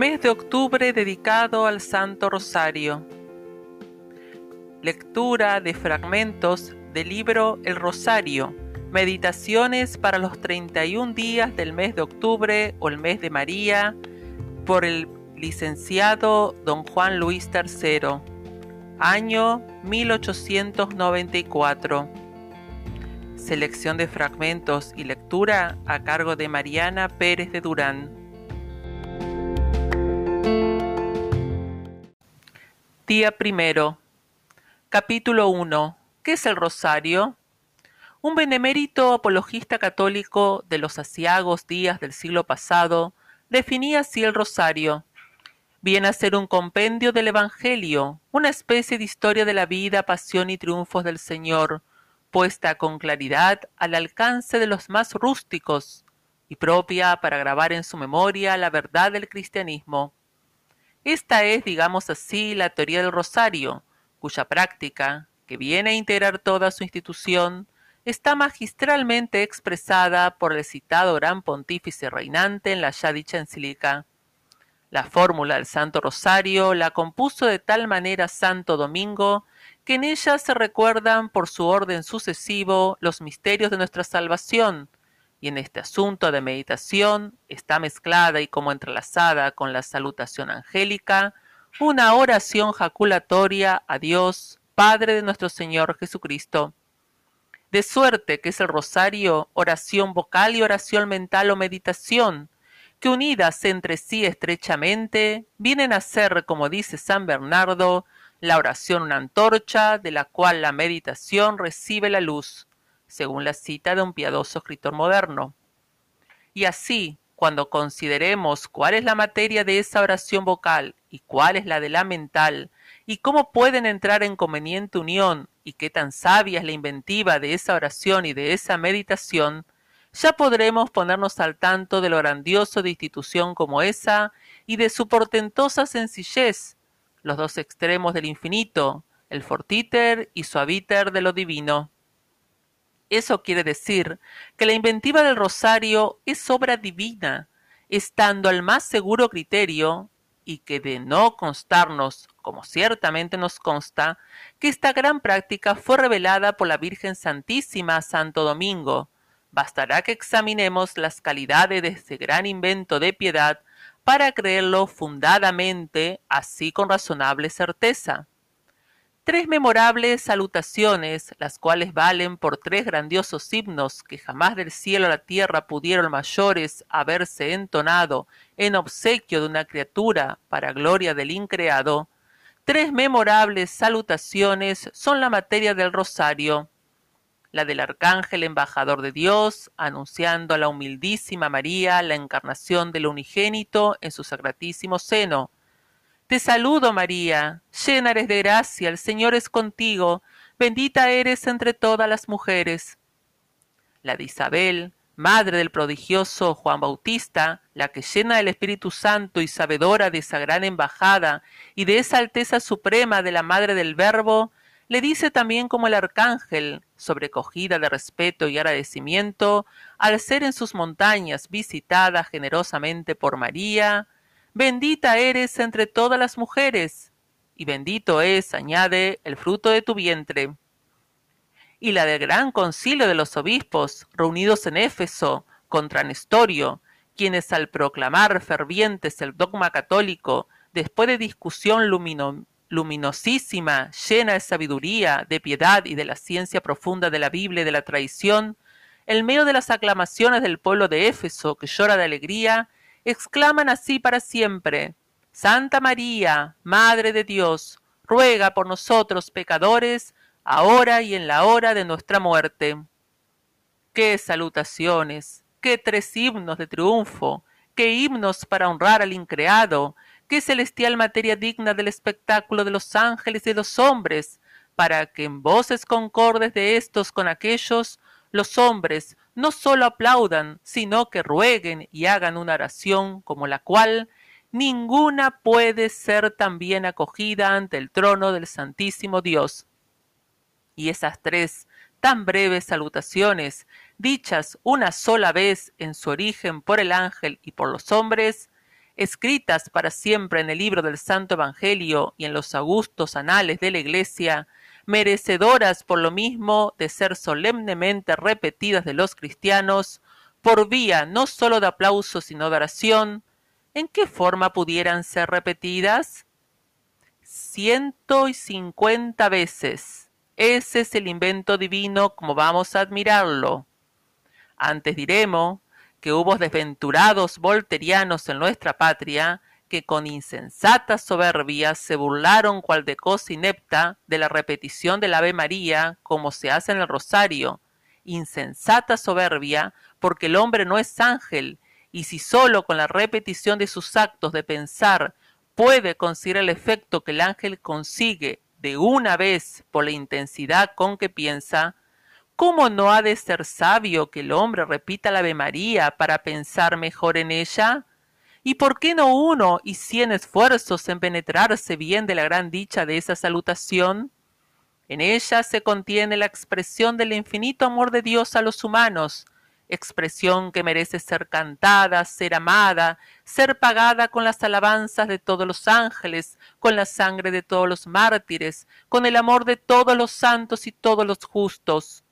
Mes de octubre dedicado al Santo Rosario. Lectura de fragmentos del libro El Rosario. Meditaciones para los 31 días del mes de octubre o el mes de María por el licenciado don Juan Luis III. Año 1894. Selección de fragmentos y lectura a cargo de Mariana Pérez de Durán. Día primero. Capítulo 1. ¿Qué es el rosario? Un benemérito apologista católico de los asiagos días del siglo pasado definía así el rosario. Viene a ser un compendio del Evangelio, una especie de historia de la vida, pasión y triunfos del Señor, puesta con claridad al alcance de los más rústicos y propia para grabar en su memoria la verdad del cristianismo. Esta es, digamos así, la teoría del rosario, cuya práctica, que viene a integrar toda su institución, está magistralmente expresada por el citado gran pontífice reinante en la ya dicha encíclica. La fórmula del Santo Rosario la compuso de tal manera Santo Domingo que en ella se recuerdan por su orden sucesivo los misterios de nuestra salvación, y en este asunto de meditación está mezclada y como entrelazada con la salutación angélica una oración jaculatoria a Dios, Padre de nuestro Señor Jesucristo. De suerte que es el rosario oración vocal y oración mental o meditación, que unidas entre sí estrechamente, vienen a ser, como dice San Bernardo, la oración una antorcha de la cual la meditación recibe la luz según la cita de un piadoso escritor moderno. Y así, cuando consideremos cuál es la materia de esa oración vocal y cuál es la de la mental, y cómo pueden entrar en conveniente unión y qué tan sabia es la inventiva de esa oración y de esa meditación, ya podremos ponernos al tanto de lo grandioso de institución como esa y de su portentosa sencillez, los dos extremos del infinito, el fortiter y suaviter de lo divino. Eso quiere decir que la inventiva del rosario es obra divina, estando al más seguro criterio, y que de no constarnos, como ciertamente nos consta, que esta gran práctica fue revelada por la Virgen Santísima a Santo Domingo, bastará que examinemos las calidades de este gran invento de piedad para creerlo fundadamente, así con razonable certeza tres memorables salutaciones, las cuales valen por tres grandiosos himnos que jamás del cielo a la tierra pudieron mayores haberse entonado en obsequio de una criatura para gloria del increado, tres memorables salutaciones son la materia del rosario, la del arcángel embajador de Dios, anunciando a la humildísima María la encarnación del unigénito en su sacratísimo seno, te saludo, María, llena eres de gracia, el Señor es contigo, bendita eres entre todas las mujeres. La de Isabel, madre del prodigioso Juan Bautista, la que llena del Espíritu Santo y sabedora de esa gran embajada y de esa alteza suprema de la Madre del Verbo, le dice también como el arcángel, sobrecogida de respeto y agradecimiento, al ser en sus montañas visitada generosamente por María, bendita eres entre todas las mujeres, y bendito es, añade, el fruto de tu vientre. Y la del gran concilio de los obispos, reunidos en Éfeso, contra Nestorio, quienes al proclamar fervientes el dogma católico, después de discusión luminosísima, llena de sabiduría, de piedad y de la ciencia profunda de la Biblia y de la tradición, en medio de las aclamaciones del pueblo de Éfeso, que llora de alegría, exclaman así para siempre, Santa María, Madre de Dios, ruega por nosotros pecadores, ahora y en la hora de nuestra muerte. ¡Qué salutaciones! ¡Qué tres himnos de triunfo! ¡Qué himnos para honrar al increado! ¡Qué celestial materia digna del espectáculo de los ángeles y de los hombres! para que en voces concordes de estos con aquellos, los hombres, no solo aplaudan, sino que rueguen y hagan una oración como la cual ninguna puede ser tan bien acogida ante el trono del Santísimo Dios. Y esas tres tan breves salutaciones, dichas una sola vez en su origen por el ángel y por los hombres, escritas para siempre en el libro del Santo Evangelio y en los augustos anales de la Iglesia, merecedoras por lo mismo de ser solemnemente repetidas de los cristianos, por vía no sólo de aplauso sino de oración, ¿en qué forma pudieran ser repetidas? Ciento y cincuenta veces. Ese es el invento divino como vamos a admirarlo. Antes diremos que hubo desventurados volterianos en nuestra patria que con insensata soberbia se burlaron cual de cosa inepta de la repetición del Ave María como se hace en el rosario. Insensata soberbia porque el hombre no es ángel y si sólo con la repetición de sus actos de pensar puede conseguir el efecto que el ángel consigue de una vez por la intensidad con que piensa, ¿cómo no ha de ser sabio que el hombre repita la Ave María para pensar mejor en ella? ¿Y por qué no uno y cien esfuerzos en penetrarse bien de la gran dicha de esa salutación? En ella se contiene la expresión del infinito amor de Dios a los humanos, expresión que merece ser cantada, ser amada, ser pagada con las alabanzas de todos los ángeles, con la sangre de todos los mártires, con el amor de todos los santos y todos los justos.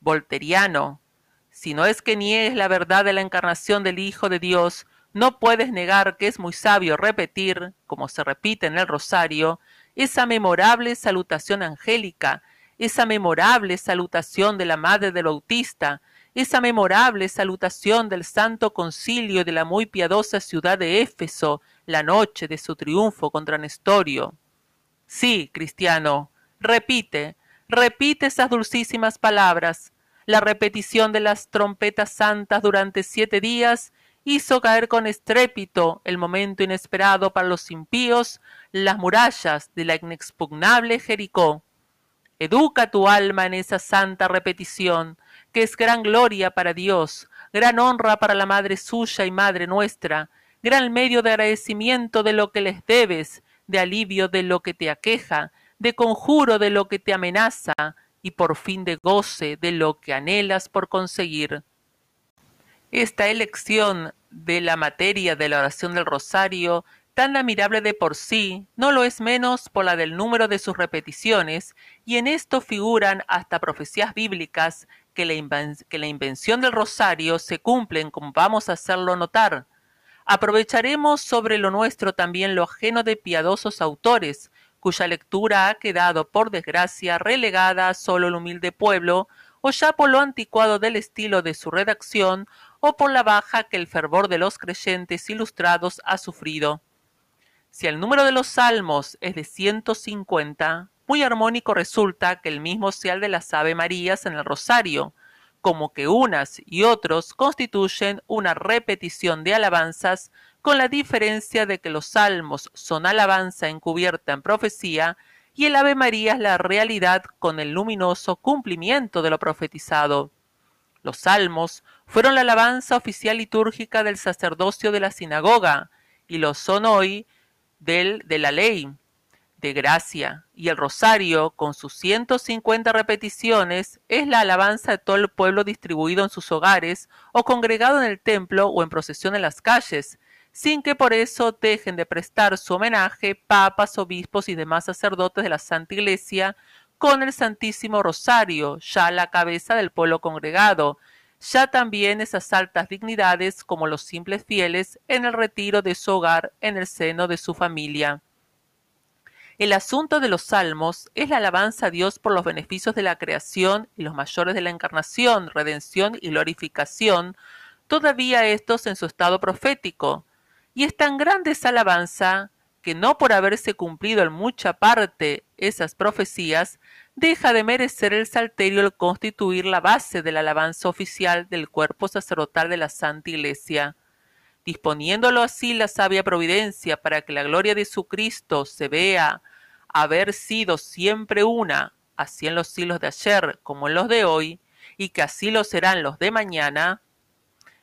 Volteriano, si no es que niegues la verdad de la encarnación del Hijo de Dios, no puedes negar que es muy sabio repetir, como se repite en el rosario, esa memorable salutación angélica, esa memorable salutación de la Madre del Bautista, esa memorable salutación del Santo Concilio de la muy piadosa ciudad de Éfeso la noche de su triunfo contra Nestorio. Sí, cristiano, repite, repite esas dulcísimas palabras. La repetición de las trompetas santas durante siete días hizo caer con estrépito el momento inesperado para los impíos las murallas de la inexpugnable Jericó. Educa tu alma en esa santa repetición, que es gran gloria para Dios, gran honra para la Madre suya y Madre nuestra, gran medio de agradecimiento de lo que les debes, de alivio de lo que te aqueja, de conjuro de lo que te amenaza, y por fin de goce de lo que anhelas por conseguir. Esta elección de la materia de la oración del rosario, tan admirable de por sí, no lo es menos por la del número de sus repeticiones, y en esto figuran hasta profecías bíblicas que la, que la invención del rosario se cumplen como vamos a hacerlo notar. Aprovecharemos sobre lo nuestro también lo ajeno de piadosos autores, cuya lectura ha quedado, por desgracia, relegada a solo el humilde pueblo, o ya por lo anticuado del estilo de su redacción, o por la baja que el fervor de los creyentes ilustrados ha sufrido. Si el número de los salmos es de 150, muy armónico resulta que el mismo sea el de las Ave Marías en el Rosario, como que unas y otros constituyen una repetición de alabanzas con la diferencia de que los salmos son alabanza encubierta en profecía y el Ave María es la realidad con el luminoso cumplimiento de lo profetizado. Los salmos fueron la alabanza oficial litúrgica del sacerdocio de la sinagoga y lo son hoy del de la ley de gracia. Y el rosario con sus 150 repeticiones es la alabanza de todo el pueblo distribuido en sus hogares o congregado en el templo o en procesión en las calles, sin que por eso dejen de prestar su homenaje papas, obispos y demás sacerdotes de la Santa Iglesia con el Santísimo Rosario, ya la cabeza del pueblo congregado, ya también esas altas dignidades como los simples fieles en el retiro de su hogar en el seno de su familia. El asunto de los salmos es la alabanza a Dios por los beneficios de la creación y los mayores de la encarnación, redención y glorificación, todavía estos en su estado profético. Y es tan grande esa alabanza que no por haberse cumplido en mucha parte esas profecías, deja de merecer el salterio el constituir la base de la alabanza oficial del cuerpo sacerdotal de la Santa Iglesia. Disponiéndolo así la sabia providencia para que la gloria de su Cristo se vea haber sido siempre una, así en los siglos de ayer como en los de hoy, y que así lo serán los de mañana,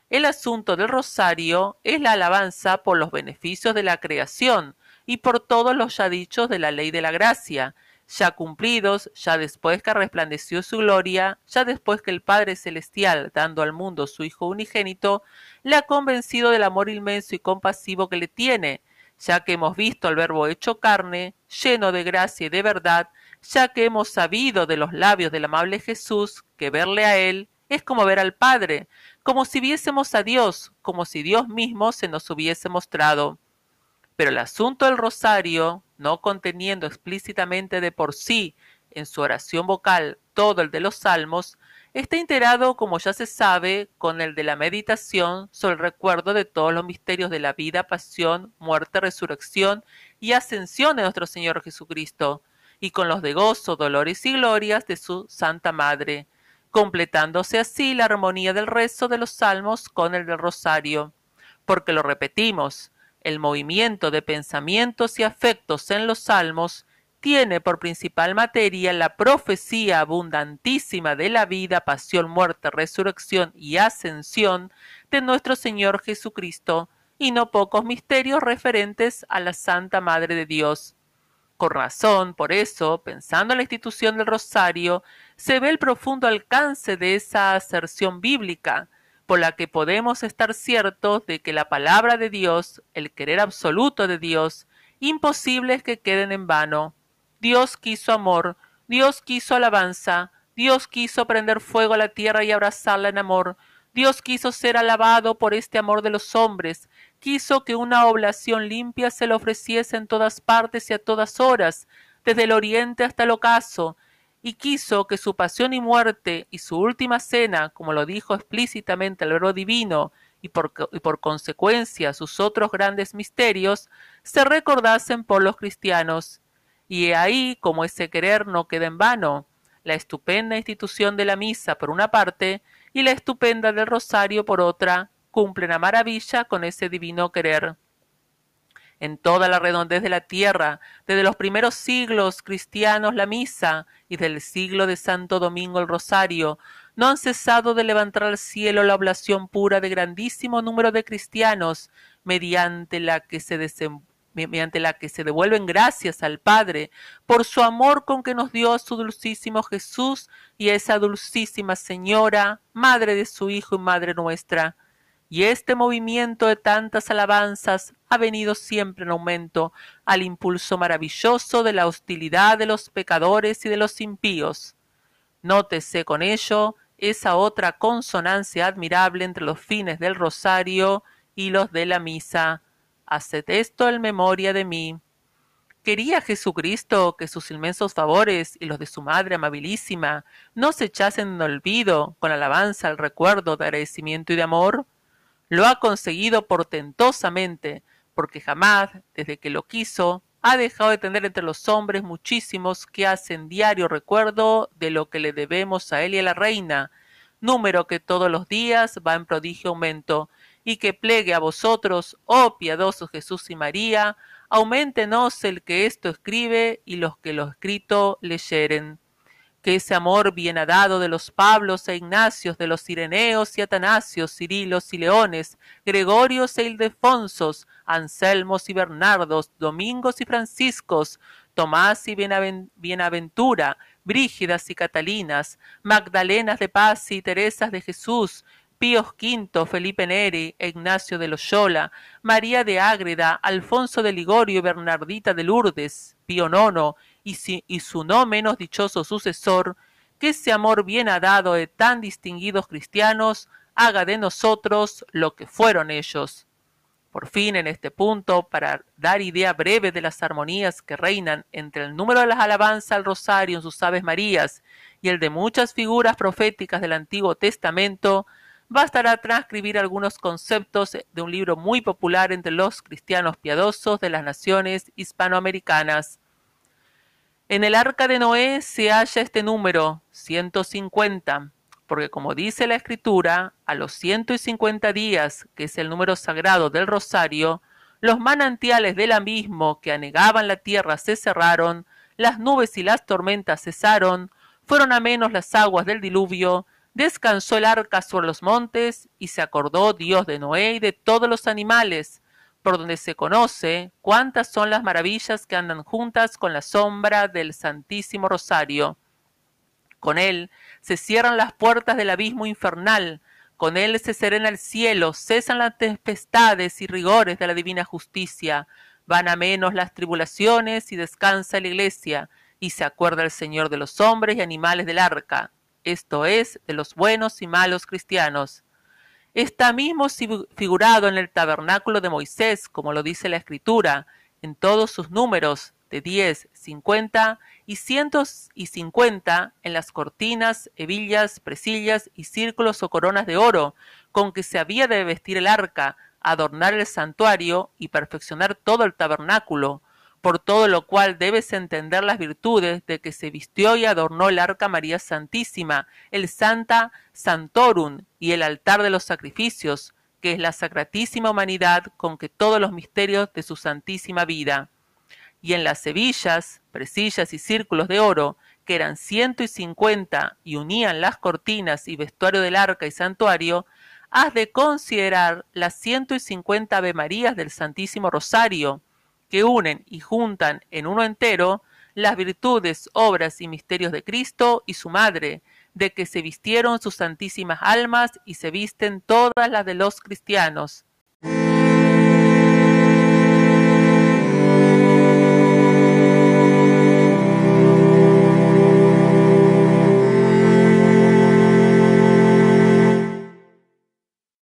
el asunto del rosario es la alabanza por los beneficios de la creación y por todos los ya dichos de la ley de la gracia, ya cumplidos, ya después que resplandeció su gloria, ya después que el Padre Celestial, dando al mundo su Hijo unigénito, le ha convencido del amor inmenso y compasivo que le tiene, ya que hemos visto al Verbo hecho carne, lleno de gracia y de verdad, ya que hemos sabido de los labios del amable Jesús que verle a Él es como ver al Padre, como si viésemos a Dios, como si Dios mismo se nos hubiese mostrado. Pero el asunto del rosario, no conteniendo explícitamente de por sí en su oración vocal todo el de los salmos, está integrado, como ya se sabe, con el de la meditación sobre el recuerdo de todos los misterios de la vida, pasión, muerte, resurrección y ascensión de nuestro Señor Jesucristo, y con los de gozo, dolores y glorias de su Santa Madre, completándose así la armonía del rezo de los salmos con el del rosario. Porque lo repetimos, el movimiento de pensamientos y afectos en los salmos tiene por principal materia la profecía abundantísima de la vida, pasión, muerte, resurrección y ascensión de nuestro Señor Jesucristo, y no pocos misterios referentes a la Santa Madre de Dios. Con razón, por eso, pensando en la institución del rosario, se ve el profundo alcance de esa aserción bíblica, por la que podemos estar ciertos de que la palabra de Dios, el querer absoluto de Dios, imposible es que queden en vano. Dios quiso amor, Dios quiso alabanza, Dios quiso prender fuego a la tierra y abrazarla en amor, Dios quiso ser alabado por este amor de los hombres, quiso que una oblación limpia se le ofreciese en todas partes y a todas horas, desde el oriente hasta el ocaso, y quiso que su pasión y muerte y su última cena, como lo dijo explícitamente el verbo divino, y por, consecuencia sus otros grandes misterios, se recordasen por los cristianos. Y ahí, como ese querer no queda en vano, la estupenda institución de la misa por una parte, y la estupenda del rosario por otra, cumplen a maravilla con ese divino querer. En toda la redondez de la tierra, desde los primeros siglos cristianos la misa y del siglo de Santo Domingo el rosario, no han cesado de levantar al cielo la oblación pura de grandísimo número de cristianos, mediante la que se mediante la que se devuelven gracias al Padre por su amor con que nos dio a su dulcísimo Jesús y a esa dulcísima Señora, Madre de su Hijo y Madre nuestra y este movimiento de tantas alabanzas ha venido siempre en aumento al impulso maravilloso de la hostilidad de los pecadores y de los impíos. Nótese con ello esa otra consonancia admirable entre los fines del rosario y los de la misa. Haced esto en memoria de mí. ¿Quería Jesucristo que sus inmensos favores y los de su Madre amabilísima no se echasen en olvido con alabanza al recuerdo de agradecimiento y de amor? Lo ha conseguido portentosamente, porque jamás, desde que lo quiso, ha dejado de tener entre los hombres muchísimos que hacen diario recuerdo de lo que le debemos a él y a la reina, número que todos los días va en prodigio aumento, y que plegue a vosotros, oh piadosos Jesús y María, aumentenos el que esto escribe y los que lo escrito leyeren que ese amor bien dado de los Pablos e Ignacios, de los Ireneos y Atanasios, Cirilos y Leones, Gregorios e Ildefonsos, Anselmos y Bernardos, Domingos y Franciscos, Tomás y Bienaventura, Brígidas y Catalinas, Magdalenas de Paz y Teresas de Jesús, Píos V, Felipe Neri, Ignacio de Loyola, María de Ágreda, Alfonso de Ligorio y Bernardita de Lourdes, Pío IX, y, su no menos dichoso sucesor, que ese amor bien dado de tan distinguidos cristianos haga de nosotros lo que fueron ellos. Por fin, en este punto, para dar idea breve de las armonías que reinan entre el número de las alabanzas al rosario en sus Aves Marías y el de muchas figuras proféticas del Antiguo Testamento, bastará transcribir algunos conceptos de un libro muy popular entre los cristianos piadosos de las naciones hispanoamericanas, en el arca de Noé se halla este número, 150, porque como dice la escritura, a los 150 días, que es el número sagrado del rosario, los manantiales del abismo que anegaban la tierra se cerraron, las nubes y las tormentas cesaron, fueron a menos las aguas del diluvio, descansó el arca sobre los montes, y se acordó Dios de Noé y de todos los animales, por donde se conoce cuántas son las maravillas que andan juntas con la sombra del Santísimo Rosario. Con él se cierran las puertas del abismo infernal, con él se serena el cielo, cesan las tempestades y rigores de la divina justicia, van a menos las tribulaciones y descansa la iglesia, y se acuerda el Señor de los hombres y animales del arca, esto es, de los buenos y malos cristianos. Está mismo figurado en el tabernáculo de Moisés, como lo dice la Escritura, en todos sus números, de diez, cincuenta y cientos y cincuenta en las cortinas, hebillas, presillas y círculos o coronas de oro, con que se había de vestir el arca, adornar el santuario y perfeccionar todo el tabernáculo, por todo lo cual debes entender las virtudes de que se vistió y adornó el arca María Santísima, el Santa Santorum y el altar de los sacrificios, que es la sacratísima humanidad con que todos los misterios de su santísima vida. Y en las hebillas, presillas y círculos de oro, que eran ciento y cincuenta y unían las cortinas y vestuario del arca y santuario, has de considerar las ciento y cincuenta Ave Marías del Santísimo Rosario, que unen y juntan en uno entero las virtudes, obras y misterios de Cristo y su Madre, de que se vistieron sus santísimas almas y se visten todas las de los cristianos.